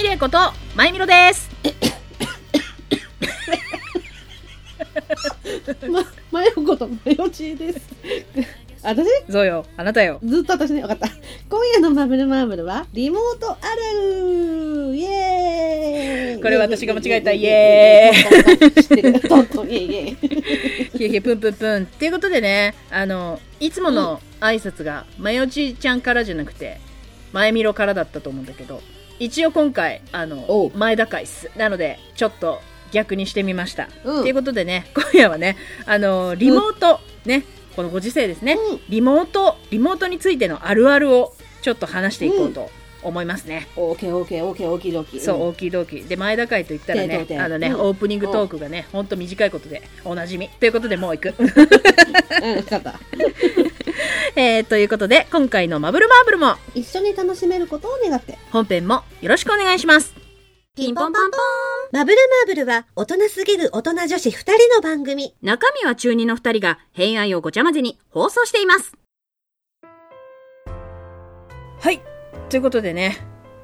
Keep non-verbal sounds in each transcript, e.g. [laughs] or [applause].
ミレイことまいみろです。[laughs] ま、まよことまよちです。[laughs] 私？そうよ。あなたよ。ずっと私ね、分かった。今夜のマブルマーブルは、リモートあるイエーイ。これ私が間違えた。イエーイ。トントンイエイイ。ヒエヒエプンプンプンっていうことでねあのいつもの挨拶がまよちちゃんからじゃなくて前みろからだったと思うんだけど一応今回あおのう前田回っすなのでちょっと逆にしてみました、うんということでね [laughs] 今夜はねあのリモート、ねこのご時世ですね、うんリモートリモートについてのあるあるをちょっと話していこうと思いますね、オーケーオーケーオーケーオーキードキ。そう、大きい同期。で、前田会と言ったらねあのね、うんオープニングトークがね、ほんと短いことでおなじみ。ということで、もう行く。うん。うん、分かった。[laughs] [laughs] えー、ということで、今回のマブルマーブルも、一緒に楽しめることを願って。本編もよろしくお願いします。ピンポンパンポーン。マブルマーブルは大人すぎる大人女子二人の番組。中身は中二の二人が、偏愛をごちゃ混ぜに放送しています。はい。ということでね、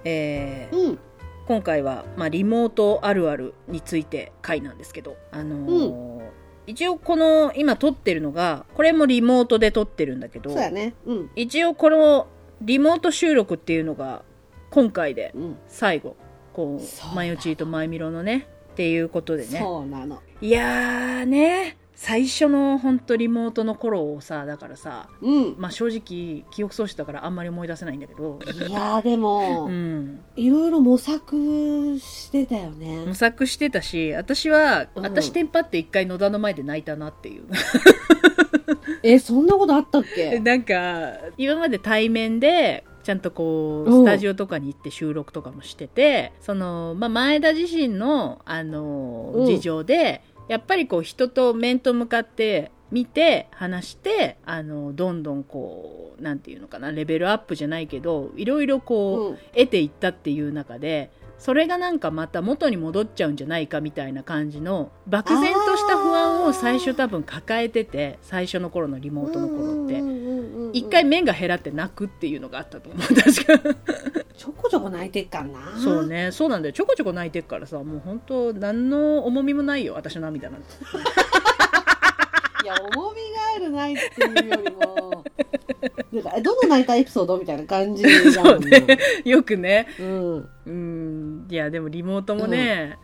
えー、うん。今回は、まあ、リモートあるあるについて回なんですけど、あのー一応この今撮ってるのがこれもリモートで撮ってるんだけどそうやね。うん。一応このリモート収録っていうのが今回でうん。最後こそううマヨチーとマイミロのねっていうことでねそうなの。いやーね最初の本当リモートの頃をさだからさうん。まあ正直記憶喪失だからあんまり思い出せないんだけど。いやーでも、うん。いろいろ模索してたよね。模。索してたし私は、うん。私テンパって一回野田の前で泣いたなっていう。[laughs] え、そんなことあったっけ？[laughs] なんか今まで対面でちゃんとこううん。スタジオとかに行って収録とかもしててその、まあ、前田自身のあのうん。事情で、やっぱりこう人と面と向かって見て話してあのどんどんこうなんていうのかなレベルアップじゃないけどいろいろこう、うん。得ていったっていう中でそれがなんかまた元に戻っちゃうんじゃないかみたいな感じの漠然とした不安を最初多分抱えてて最初の頃のリモートの頃って一回面が減らって泣くっていうのがあったと思う。確か。ちょこちょこ泣いてっかな。そうね。そうなんだよ。ちょこちょこ泣いてっからさもう本当何の重みもないよ私の涙なんて。いや重みがあるないっていうよりも。なんかえどの泣いたエピソードみたいな感じだもんそうね。よくね。うん。うん。いやでもリモートもね、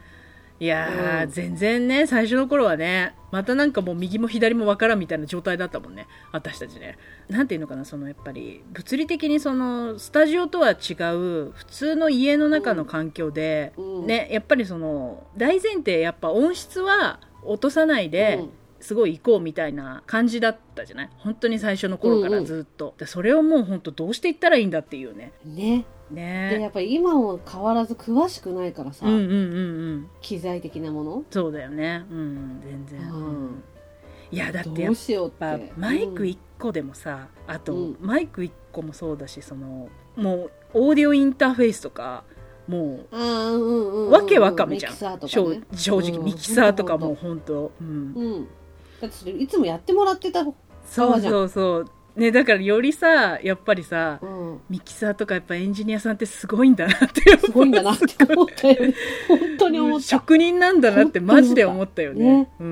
いやー、うん全然ね最初の頃はねまたなんかもう右も左もわからんみたいな状態だったもんね。私たちね。なんていうのかなそのやっぱり物理的にそのスタジオとは違う普通の家の中の環境で、うん。ねやっぱりその大前提やっぱ音質は落とさないで、うん。すごい行こうみたいな感じだったじゃない？本当に最初の頃からずっと、でそれをもう本当どうしていったらいいんだっていうね。ねでねやっぱり今も変わらず詳しくないからさ、うんうんうんうん。機材的なもの、そうだよね。うん全然、うん。いやだってやっぱマイクうん1個でもさ、あと、うん。マイク1個もそうだしそのもうオーディオインターフェースとかもうんうんうんうわけわかめじゃん、ね。正直うん。ミキサーとかも本当うん。うん。だってそれいつもやってもらってた方そうそうそうねだからよりさやっぱりさうん。ミキサーとかやっぱエンジニアさんってすごいんだなってすごいんだなって思ったよね。[laughs] 本当に思った。職人なんだなってマジで思ったよね。ね。うんう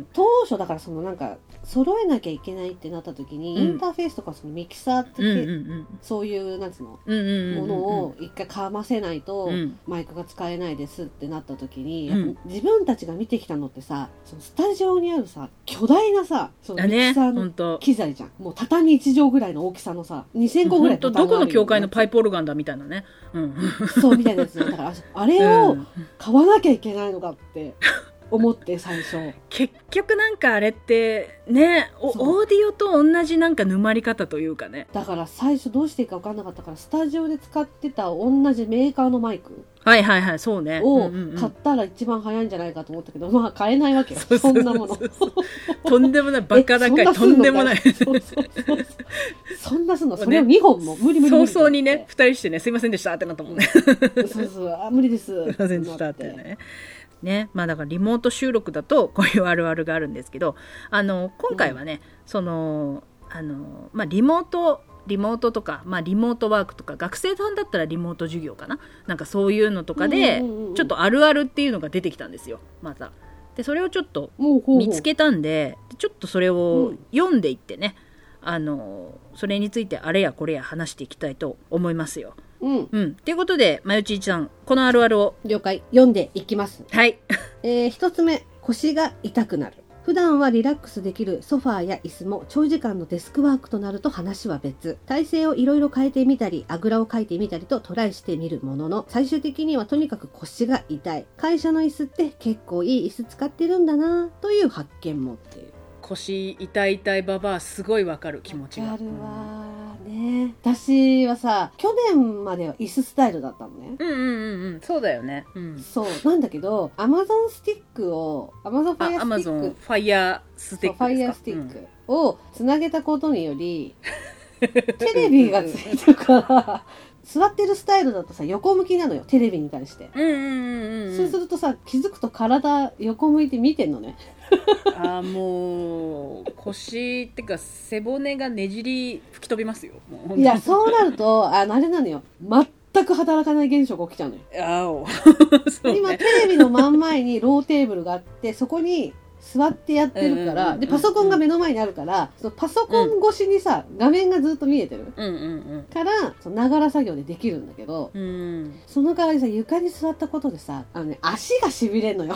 ん。当初だからそのなんか揃えなきゃいけないってなった時に、うん。インターフェースとかそのミキサーって、うんうんうん。うんそういうなんつうのうんうんうんうんものを一回かませないと、うん。マイクが使えないですってなった時に、うん。自分たちが見てきたのってさそのスタジオにあるさ巨大なさそのミキサーの機材じゃん。もう畳1畳ぐらいの大きさのさ2000個ぐらい本当どこの教会のパイププオルガンだみたいなね。うん。そうみたいなやつ。だからあれうをん。買わなきゃいけないのかって思って最初。結局なんかあれってねオーディオと同じなんか沼り方というかね。だから最初どうしていいか分かんなかったからスタジオで使ってた同じメーカーのマイク。はいはいはいそうね。をうんうんうん。買ったら一番早いんじゃないかと思ったけど、まあ買えないわけよ。そうそそうなも [laughs] の。とんでもないバカ高いえとんでもない。そんなすんの？それを2本も？無理無理無理。早々にね二人してねすいませんでしたってなったもんね。そうそうあ無理ですす。すいませんでしたってねね。まあだからリモート収録だとこういうあるあるがあるんですけどあの今回はね、そのあのまあリモートリモートとか、まあ、リモートワークとか学生さんだったらリモート授業かな？なんかそういうのとかで、うんうんうんうん。ちょっとあるあるっていうのが出てきたんですよまた。でそれをちょっと見つけたんでちょっとそれをうん。読んでいってね、あのそれについてあれやこれや話していきたいと思いますよ。うん。うん。ということで、まゆちいちゃん、このあるあるを。了解。読んでいきます。はい。えー一つ目、腰が痛くなる。普段はリラックスできるソファーや椅子も長時間のデスクワークとなると話は別。体勢をいろいろ変えてみたり、あぐらをかいてみたりとトライしてみるものの、最終的にはとにかく腰が痛い。会社の椅子って結構いい椅子使ってるんだなという発見もっていう。腰痛い痛いばばあ、すごいわかる気持ちが。わかるわね。私はさ、去年までは椅子スタイルだったのね。うんうんうんうん。そうだよね。うん。そう。なんだけど、アマゾンスティックを、アマゾンファイあ、アマアスティックゾンファイヤースティックファイヤースティックをつなげたことにより、テレビがついてるから座ってるスタイルだとさ横向きなのよ。テレビに対して、うんうんうん。そうするとさ気づくと体横向いて見てんのね。[laughs] あーもう腰ってか背骨がねじり吹き飛びますよ。いやそうなるとあのあれなのよ。全く働かない現象が起きちゃうのよ。あお。[laughs] そう今ねテレビの真ん前にローテーブルがあってそこに座ってやってるからでパソコンが目の前にあるからそのパソコン越しにさ画面がずっと見えてる。うんうんからそのながら作業でできるんだけどその代わりさ床に座ったことでさあの、ね、足がしびれんのよ。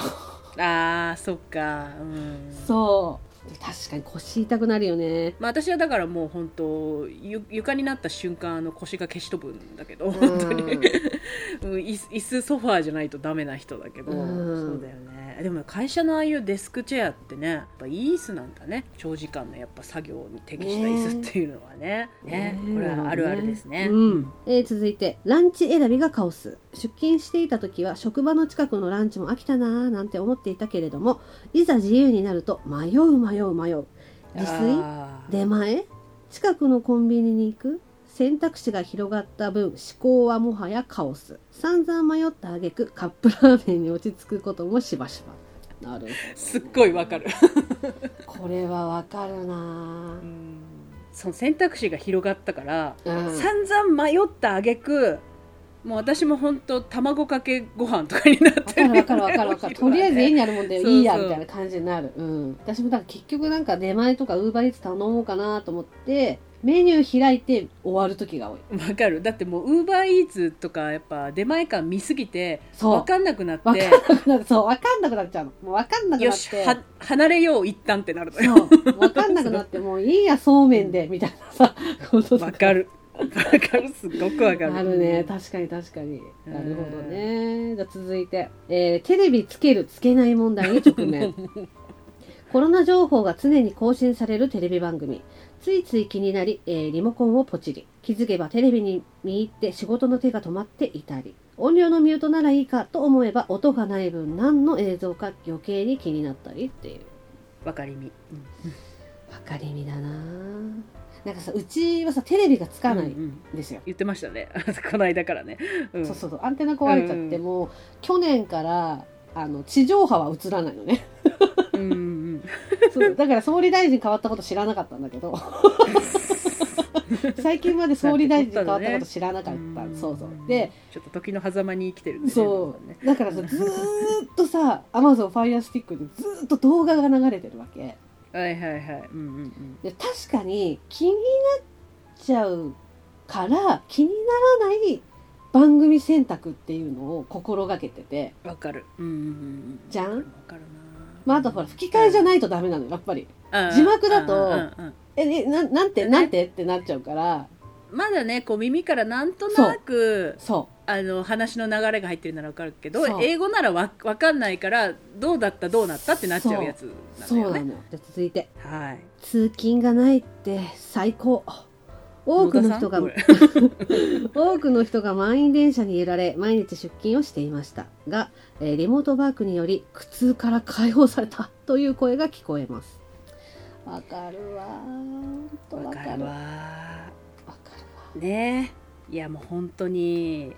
あーそっか。うん。そう。確かに腰痛くなるよね。まあ、私はだからもう本当ゆ床になった瞬間あの腰が消し飛ぶんだけど本当に、うんうん、椅子椅子ソファーじゃないとダメな人だけど、うん。そうだよねでも会社のああいうデスクチェアってねやっぱいい椅子なんだね。長時間のやっぱ作業に適した椅子っていうのはね。ねこれはあるあるですね、うん。えー続いてランチ選びがカオス。出勤していた時は職場の近くのランチも飽きたなーなんて思っていたけれどもいざ自由になると迷う迷う迷う。自炊？出前？近くのコンビニに行く？選択肢が広がった分思考はもはやカオス。散々迷った挙句カップラーメンに落ち着くこともしばしば。なるほど。すっごいわかる。これはわかるな。うん。その選択肢が広がったから、ぁうん。散々迷った挙句もう私も本当卵かけご飯とかになっわてるわかるわかるわかる。とりあえず家にあるもんでそうそういいやみたいな感じになる。うん。私もだから結局なんか出前とかウーバーイーツ頼もうかなと思って、メニュー開いて終わる時が多い。わかるだってもうウーバーイーツとかやっぱ出前館見すぎてそうわかんなくなってわかんなくなる。そう、わかんなくなっちゃうの。もうわかんなくよなっ。しては離れよう一旦ってなるのよそう。わかんなくなって、もういいや、そうめんで、みたいなさ、こととかわかるわかるすっごくわかるあるね。確かに確かに。なるほどね。じゃあ続いて、えーテレビつけるつけない問題に直面。[laughs] コロナ情報が常に更新されるテレビ番組。ついつい気になり、えーリモコンをポチリ。気づけばテレビに見入って仕事の手が止まっていたり。音量のミュートならいいかと思えば音がない分何の映像か余計に気になったりっていう。わかりみ、わかりみだな。ぁなんかさ、うちはさ、テレビがつかないんうんうん。ですよ。言ってましたね。[laughs] この間からね、うん。そうそうそう。アンテナ壊れちゃって、うん。もう去年からあの地上波は映らないのね。うんうんそうだから総理大臣変わったこと知らなかったんだけど。[laughs] 最近まで総理大臣変わったこと知らなかった、うんそうそう。でちょっと時の狭間に生きてるんでね。そう。だからさずーっとさ Amazon Fire Stick にずーっと動画が流れてるわけ。はいはいはい。うんうんで確かに気になっちゃうから気にならない番組選択っていうのを心がけてて。うんわかる。うんうんうん。じゃん？わかるなまあ、あとほら吹き替えじゃないとダメなのよやっぱり。あー字幕だとうんうんうんええななんてね。なんてってなっちゃうから。まだねこう耳からなんとなくそあの話の流れが入ってるならわかるけどそう。英語ならわわかんないからどうだったどうなったってなっちゃうやつうなそうなの。のよねよじゃあ続いて。はい。通勤がないって最高多くの人が [laughs] 多くの人が満員電車に揺られ毎日出勤をしていましたが、えーリモートワークにより苦痛から解放されたという声が聞こえます。わかるわとわかる。わわわかるわかね。いやもう本当に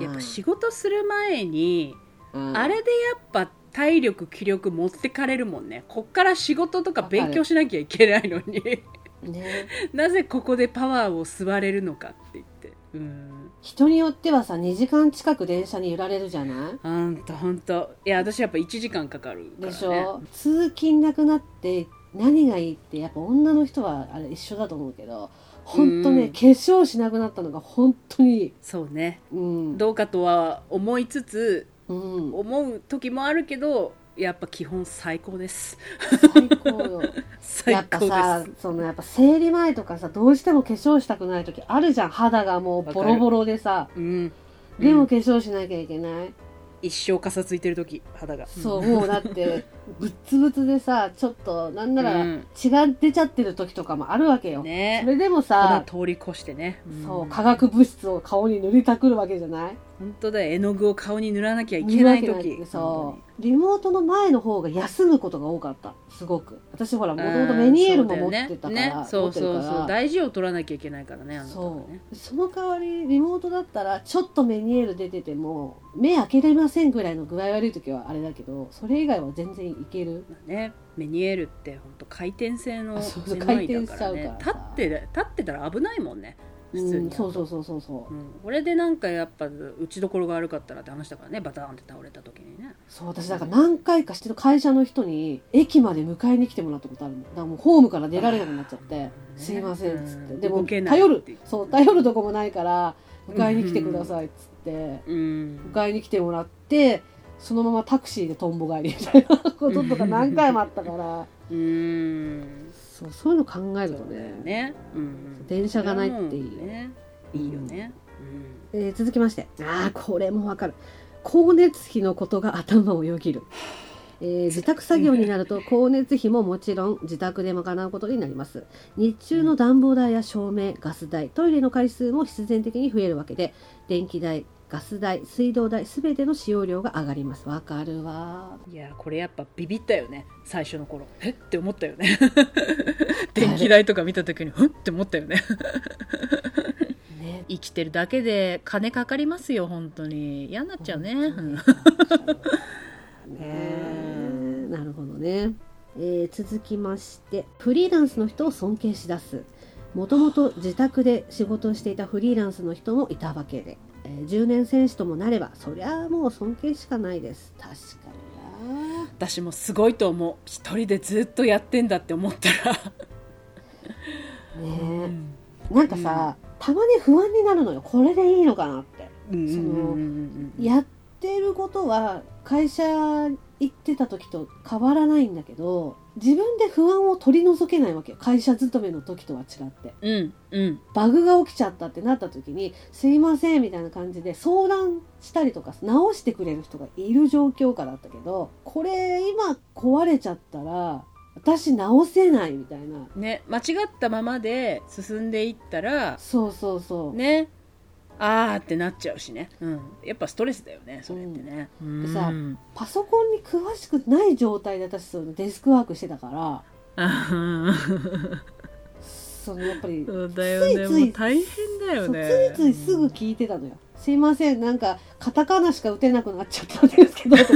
やっぱ仕事する前にうん。あれでやっぱ体力気力持ってかれるもんね。こっから仕事とか勉強しなきゃいけないのにね。なぜここでパワーを吸われるのかって言って。うん人によってはさ2時間近く電車に揺られるじゃない？ほんとほんと。いや私やっぱ1時間かかるね、でしょ？通勤なくなって何がいいってやっぱ女の人はあれ一緒だと思うけど本当ね、うん。化粧しなくなったのが本当に。そうね。うん、どうかとは思いつつうん、思う時もあるけどやっぱ基本最高です。最高。[laughs] やっぱ高さそのやっぱ生理前とかさどうしても化粧したくない時あるじゃん。肌がもうボロボロでさ。うん。でもうん。化粧しなきゃいけない、一生かさついてる時肌が。そうもうだってぶっつぶつでさちょっとなんならうん。血が出ちゃってる時とかもあるわけよ、ね。それでもさ通り越してね。そう化学物質を顔に塗りたくるわけじゃない？本当だよ。絵の具を顔に塗らなきゃいけない時。そう。リモートの前の方が休むことが多かった。すごく。私ほらもともとメニエールも持ってたから、そうそうそう大事を取らなきゃいけないからねあなたはそね。うその代わりリモートだったらちょっとメニエール出てても目開けれませんぐらいの具合悪い時はあれだけどそれ以外は全然いける。まあね。メニエールって本当回転性のあそうそう。めまいだ回転しちゃうから立って立ってたら危ないもんね普通に。うん、そうそうそうそうそう。うん、これでなんかやっぱ打ちどころが悪かったらって話だからねバターンって倒れた時にね。そう私だから何回かしてる会社の人に駅まで迎えに来てもらったことあるの。だからもうホームから出られなくなっちゃって「すいません」っつって、うん。でも頼る。そう頼るとこもないから迎えに来てくださいっつって、うん。迎えに来てもらってそのままタクシーでとんぼ帰りみたいなこととか何回もあったから。うんそうそういうの考えるとねね、うん、電車がないっていいねいいよね、えー続きまして。ああこれもわかる。光熱費のことが頭をよぎる、えー [laughs] 自宅作業になると光熱費ももちろん自宅で賄うことになります。日中の暖房代や照明ガス代トイレの回数も必然的に増えるわけで電気代ガス代水道代すべての使用量が上がります。わかるわ。うん、いやこれやっぱビビったよね。最初の頃。え？って思ったよね。[laughs] 電気代とか見た時にふん？って思ったよね。[laughs] ね。生きてるだけで金かかりますよ本当に。嫌になっちゃうね、う。ん。ね。えなるほどね、えー続きましてフリーランスの人を尊敬しだす。もともと自宅で仕事をしていたフリーランスの人もいたわけで、えー10年選手ともなればそりゃあもう尊敬しかないです。確かにな。私もすごいと思う。一人でずっとやってんだって思ったら、ねえ。なんかさ、たまに不安になるのよ。これでいいのかなって。うんそのうんうんうん。うんやってることは会社行ってた時と変わらないんだけど自分で不安を取り除けないわけよ。会社勤めの時とは違って。うんうん。バグが起きちゃったってなった時に「すいません」みたいな感じで相談したりとか直してくれる人がいる状況下だったけどこれ今壊れちゃったら私直せないみたいな。ね間違ったままで進んでいったらそうそうそう、ねあーってなっちゃうしね、うん、やっぱストレスだよねそれってね、でさうん。パソコンに詳しくない状態で私そのデスクワークしてたからそのやっぱりそうだよね。ついつい大変だよね。ついついすぐ聞いてたのよ。すいません、なんか、カタカナしか打てなくなっちゃったんですけど、とか。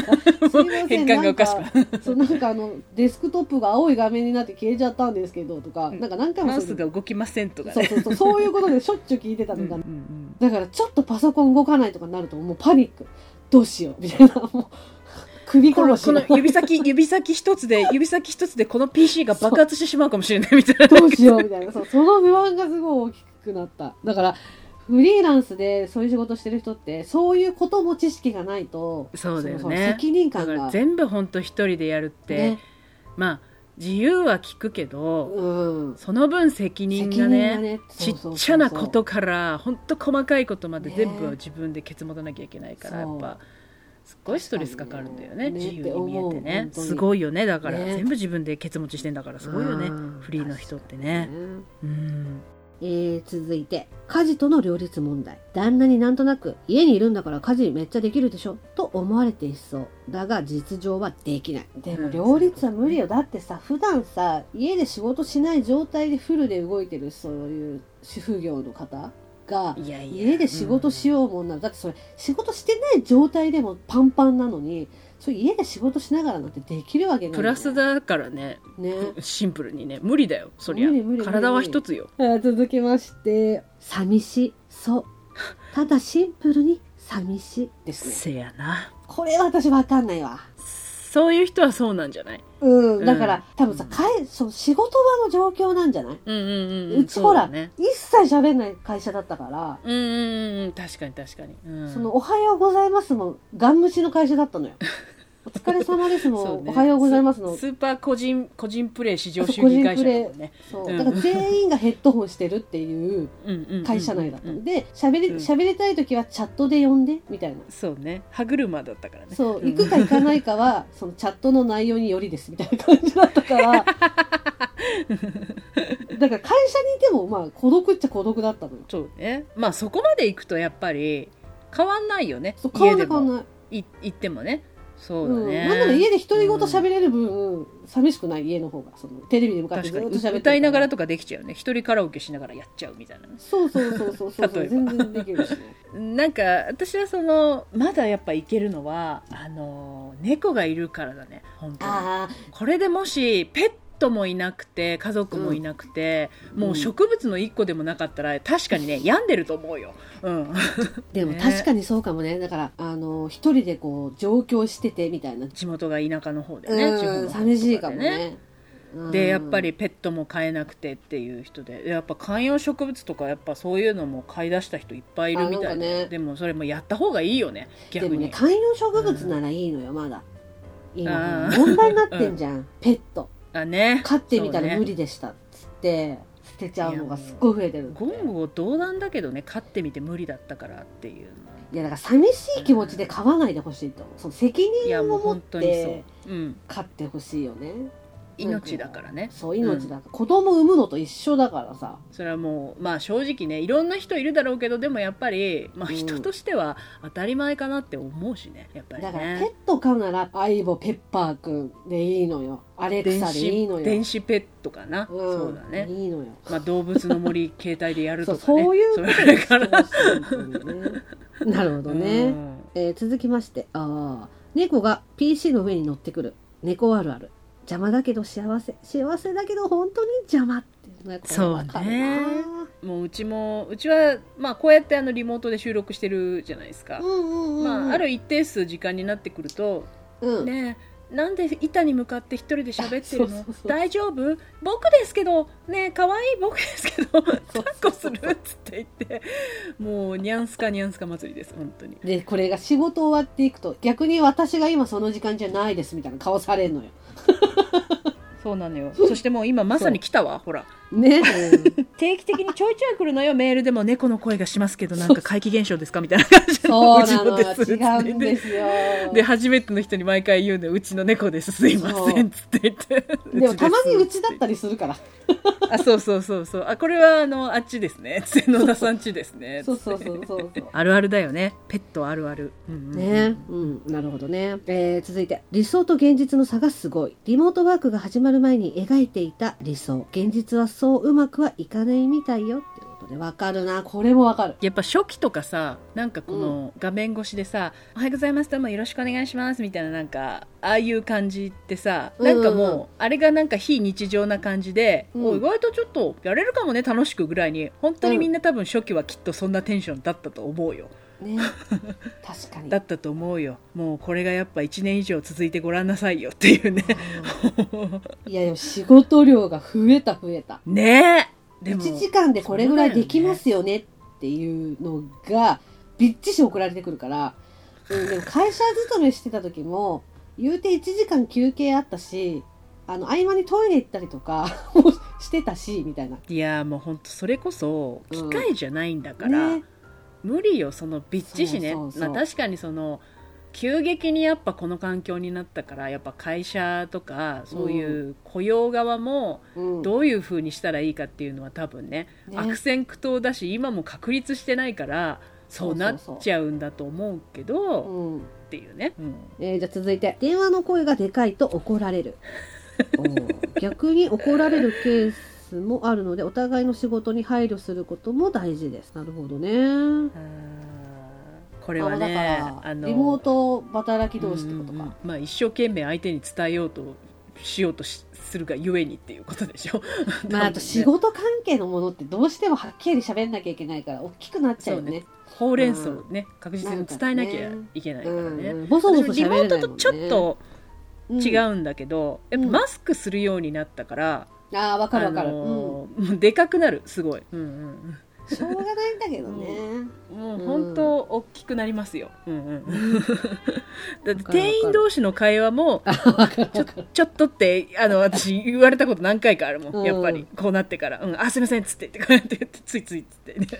すいません、なんか、そう、なんかあの、デスクトップが青い画面になって消えちゃったんですけど、とか、うん。なんか何回もマウスが動きませんとかね。そうそうそう、そういうことでしょっちゅう聞いてたのが、うんうんだからちょっとパソコン動かないとかなると、もう。パニック。どうしよう、みたいな、もう、首このこの。指先指先一つで [laughs] 指先一つでこの PC が爆発してしまうかもしれないみたいな。どうしよう、みたいな。そう、その不安がすごい大きくなった。だから、フリーランスでそういう仕事してる人って、そういうことも知識がないと、そうだよね。責任感が。全部本当一人でやるって、ね。まあ自由は聞くけど、うん。その分責任がねちっちゃなことから本当細かいことまでね。全部自分でケツ持たなきゃいけないから、そう。やっぱすっごいストレスかかるんだよね自由に見えてね。すごいよね。だから、ね。全部自分でケツ持ちしてんだからすごいよね。うん。フリーの人ってね。うんえー続いて家事との両立問題。旦那になんとなく家にいるんだから家事めっちゃできるでしょと思われていそう。だが実情はできない。でもうん両立は無理よ。だってさ普段さ家で仕事しない状態でフルで動いてるそういう主婦業の方がいやいや。家で仕事しようもんなら、だってそれ仕事してない状態でもパンパンなのにそう家で仕事しながらなんてできるわけないプラスだからね。ね。シンプルにね。無理だよそりゃ。無理無理無理。体は一つよ。あ続きまして。寂しそう。[laughs] ただシンプルに寂しいですね。せやな。これは私わかんないわそういう人はそうなんじゃない？うん。だから、うん。多分さかえそう仕事場の状況なんじゃない、うんうんうん。うちほら、そうだね。一切喋んない会社だったから、うんうんうんうん。確かに確かに、うん、その「おはようございます」もガン無視の会社だったのよ「[laughs] お疲れ様です」もそうね。おはようございます」の。スーパー個人個人プレイ至上主義会社だもんね。そう。うん。だから全員がヘッドホンしてるっていう会社内だったので喋りうん。喋りたい時はチャットで呼んでみたいな。そうね。歯車だったからね。そう、ん。行くか行かないかは、[laughs] そのチャットの内容によりですみたいな感じだったから、[laughs] だから会社にいても、まあ、孤独っちゃ孤独だったのよ。そうね。まあそこまで行くとやっぱり変わんないよね。そう、変わんない変わんない。い行ってもねそううん。だね、なんなら家で独り言喋れる分、寂しくない？家の方が、その、テレビに向かってずっと喋歌いながらととかできちゃうね。一人カラオケしながらやっちゃうみたいな。ねそうそうそうそうそう。[laughs] 全然できるしね。[laughs] なんか私はそのまだやっぱいけるのはあの猫がいるからだね。本当に。これでもしペットもいなくて家族もいなくて、うん。もう植物の一個でもなかったら確かにね病んでると思うよ、うん、[laughs] でも [laughs] ね。確かにそうかもね。だから、あの、一人でこう、上京しててみたいな。地元が田舎の方でねうん、の方と寂しいかもね。うん。でやっぱりペットも飼えなくてっていう人でやっぱ観葉植物とかやっぱそういうのも飼い出した人いっぱいいるみたいで、ね。でもそれもやった方がいいよねで逆に、もね観葉植物ならいいのよまだ。今問題になってんじゃん、ペットあね。飼ってみたら無理でしたっつって捨てちゃうのがすっごい増えてるって。言語道断だけどね飼ってみて無理だったからっていういやだから寂しい気持ちで飼わないでほしいとその責任を持って飼ってほしいよね命だからね。そう命だから、子供産むのと一緒だからさ。それはもうまあ正直ねいろんな人いるだろうけどでもやっぱり、まあ、うん。人としては当たり前かなって思うしねやっぱりだからペッねト飼うならアイボペッパーくんでいいのよ。アレク電サでいいの子よ。電子ペットかな、うんそうだね、いいのよ。まあ、動物の森携帯でやるそとかね。[laughs] うそういうことそれかね。なるほどね、うん。えー続きましてあー猫が PC の上に乗ってくる。猫あるある邪魔だけど幸せ幸せだけど本当に邪魔っていうのがこれわかるな。もううちもうちは、まあ、こうやってあのリモートで収録してるじゃないですか、うんうんうんまあ、ある一定数時間になってくると、うん。ねえなんで板に向かって一人で喋ってるの？[laughs] そうそうそう。大丈夫？僕ですけどねえ可愛い？僕ですけど抱っこする？っつって言って。もうニャンスカニャンスカ祭りです本当に。でこれが仕事終わっていくと逆に私が今その時間じゃないですみたいな顔されるのよそうなのよ。そしてもう今まさに来たわほら。ね、定期的にちょいちょい来るのよメールでも。猫の声がしますけどなんか怪奇現象ですか？みたいな感じそうなのですよ違うんですよ。で初めての人に毎回言うのよ。うちの猫ですすいませんっつって言って。[laughs] でもたまにうちだりったりするから。あそうそうそうそう。あこれはあのあっちですね。野田さんちですね。そうそう。そうそうそうあるあるだよね。ペットあるある、うんうんうん。ね。うん、なるほどね。えー続いて、理想と現実の差がすごい。リモートワークが始まる前に描いていた理想。現実はそううまくはいかないみたいよ。ってことで、わかるな。これもわかる。やっぱ初期とかさなんかこの画面越しでさ「おはようございますどうもよろしくお願いします」みたいななんかああいう感じってさなんかもう、うんうんあれがなんか非日常な感じで、うんお意外とちょっとやれるかもね楽しくぐらいに本当にみんな多分初期はきっとそんなテンションだったと思うよね。確かに。だったと思うよもうこれがやっぱ1年以上続いてごらんなさいよっていうねいや、でも仕事量が増えた増えた。ねえでも1時間でこれぐらいできますよねっていうのが、びっちし送られてくるから、うん、でも会社勤めしてた時も、言うて1時間休憩あったし、あの、合間にトイレ行ったりとかも [laughs] してたし、みたいな。いやもう本当それこそ機械じゃないんだから、ね。無理よそのびっちしね。まあ、確かにその急激にやっぱこの環境になったからやっぱ会社とかそういう雇用側もうん。どういうふうにしたらいいかっていうのは多分ねね。悪戦苦闘だし今も確立してないからそうなっちゃうんだと思うけどうん。っていうね、うん。えーじゃあ続いて。電話の声がでかいと怒られる。[laughs] 逆に怒られるケースもあるのでお互いの仕事に配慮することも大事です。なるほどね。これはねあだからあのリモート働き同士ってことか、うんうんまあ、一生懸命相手に伝えようとしようとしするがゆえにっていうことでしょ。[laughs] まああと仕事関係のものってどうしてもはっきり喋んなきゃいけないから大きくなっちゃうよね。ほうれん草をね、確実に伝えなきゃいけないから。ね、うん。うんボソボソリモー喋れないもんね。トとちょっと違ううんだけど、やっぱうん。マスクするようになったから、ん、ああわかるわかる、あのーもうでかくなるすごい、うんうんうん、しょうがないんだけどね、うん、もう本当大きくなりますよ、うんうん、だって店員同士の会話もちょちょっとってあの私言われたこと何回かあるもん、うん。やっぱり。こうなってから「うん、あすいません」っつってこうやって [laughs] ついついっつって。ね確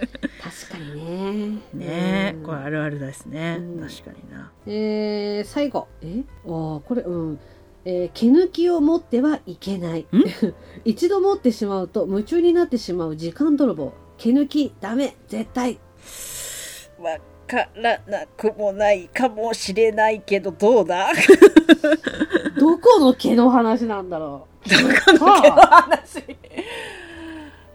かにね。ね。え、うん。これあるあるですね、うん。確かにな。えー、最後。え？あーこれうんえー毛抜きを持ってはいけない。[laughs] 一度持ってしまうと夢中になってしまう時間泥棒。毛抜きダメ。絶対。わからなくもないかもしれないけどどうだ？[laughs] どこの毛の話なんだろう。どこの毛の話？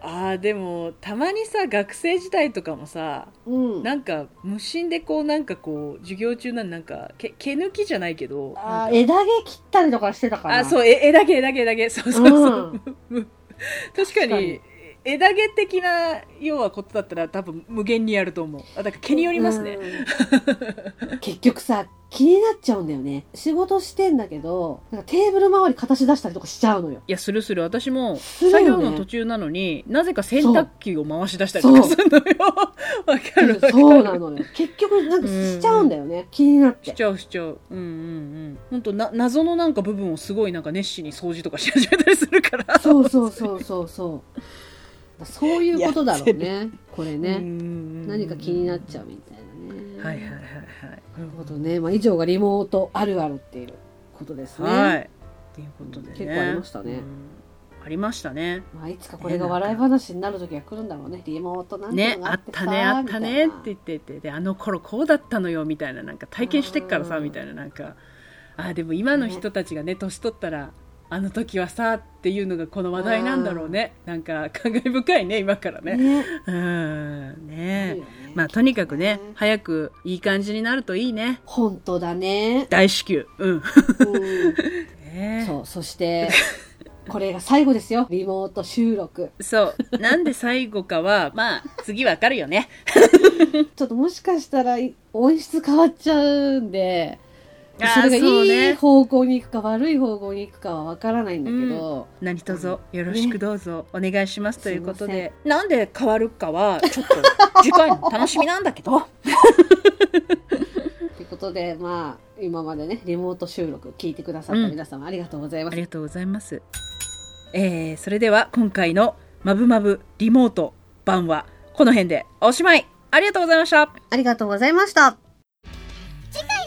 あーでもたまにさ学生時代とかもさうん。なんか無心でこうなんかこう授業中なんなんか毛毛抜きじゃないけどあー枝毛切ったりとかしてたかな。あそうえ枝毛枝毛枝毛。[laughs] そうそうそう、[laughs] 確かに確かに。枝毛的な要はことだったら多分無限にやると思う。あだから毛によりますね、うん。結局さ気になっちゃうんだよね。仕事してんだけどなんかテーブル周り形出したりとかしちゃうのよ。いやするする。私も作業の途中なのになぜか洗濯機を回し出したりとかするのよ。[laughs] わかる。わかるそうなのよ。結局なんかしちゃうんだよね、気になって。しちゃうしちゃう。うんうんうん。本当な謎のなんか部分をすごいなんか熱心に掃除とかし始めたりするから。そうそうそうそうそう。そういうことだろうね。これね、ね何か気になっちゃうみたいなねはいはいはいなるほどね、まあ、以上がリモートあるあるっていうことですね、はい。はいっていうことでね。結構ありましたね。うん。ありましたね。まあ、いつかこれが笑い話になる時が来るんだろうね。リモートなんてねのがあってたあさねあったねってみ言っててであの頃こうだったのよみたいななんか体験してっからさうん。みたいななんか。あでも今の人たちがね年取ったらあの時はさっていうのがこの話題なんだろうね。なんか感慨深いね今からね。ね。うん。ね。ねまあとにかくね早くいい感じになるといいね。本当だね、大至急。うん。うん、[laughs] ねそうそしてこれが最後ですよ。リモート収録。そう。なんで最後かは [laughs] まあ次わかるよね。[laughs] ちょっともしかしたら音質変わっちゃうんでそれがいい方向に行くか悪い方向に行くかはわからないんだけど、何卒よろしくどうぞ。お願いしますということで、なんで変わるかはちょっと次回の楽しみなんだけど。ということでまあ今までねリモート収録聞いてくださった皆様、ありがとうございます。ありがとうございます、えー、それでは今回の「まぶまぶリモート版」はこの辺でおしまい。ありがとうございました。ありがとうございました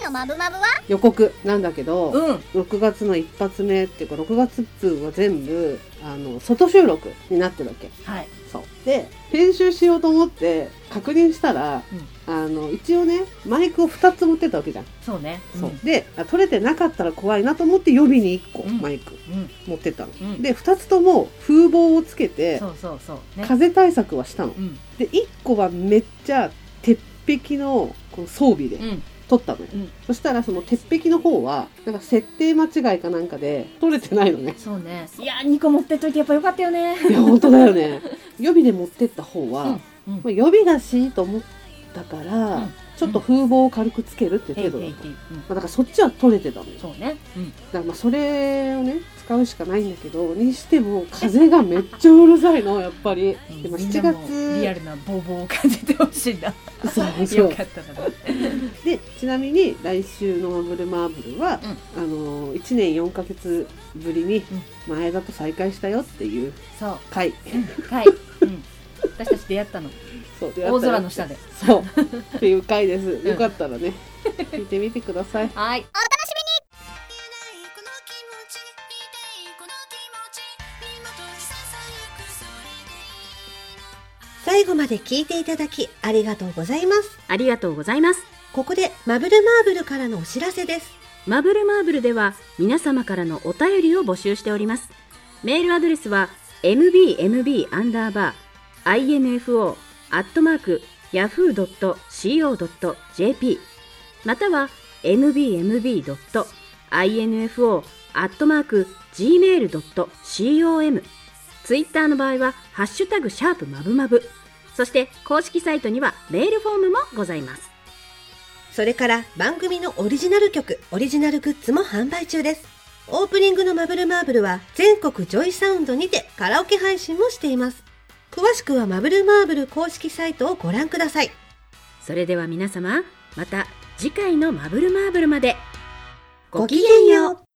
のマブマブは？予告なんだけど、うん。6月の一発目っていうか6月分は全部あの外収録になってるわけ。はい。そう。で編集しようと思って確認したら、あの一応ねマイクを2つ持ってたわけじゃん、そうね。そう。であ取れてなかったら怖いなと思って予備に1個、うん。マイク。うん。持ってったの、うん。で2つとも風防をつけてそうそうそう。ね。風対策はしたの。うん。で1個はめっちゃ鉄壁のこの装備でうん撮ったの。よ、うん。そしたらその鉄壁の方はなんか設定間違いかなんかで撮れてないのね。そうね。いや2個持ってっといてやっぱよかったよね。いや本当だよね。予備で持ってった方は、うんうん。まあ予備だしと思ったから、うん。ちょっと風防を軽くつけるって程度だった、うん。まあ、だからそっちは取れてたのよだかそうね。うん。らまあそれをね使うしかないんだけどにしても風がめっちゃうるさいの。やっぱり。でも7みんなもリア月ルなボーボーを感じてほしいんだそう。そようかったらね [laughs] でちなみに来週の「マブルマーブルは」あの1年4ヶ月ぶりに前田と再会したよっていうそう。回。はい、うん、[laughs] 私たち出会ったの。そう大空の下で。そう。っていう回です。よかったらね聞いてみてください。はい。最後まで聞いていただきありがとうございます。ありがとうございます。ここでマブルマーブルからのお知らせです。マブルマーブルでは皆様からのお便りを募集しております。メールアドレスは mbmb アンダーバー info アットマーク yahoo.co.jp または mbmb.info アットマーク gmail.com ツイッターの場合は、ハッシュタグシャープマブマブ。そして、公式サイトにはメールフォームもございます。それから番組のオリジナル曲、オリジナルグッズも販売中です。オープニングのマブルマーブルは全国 JOYSOUND にてカラオケ配信もしています。詳しくはマブルマーブル公式サイトをご覧ください。それでは皆様、また次回のマブルマーブルまで。ごきげんよう。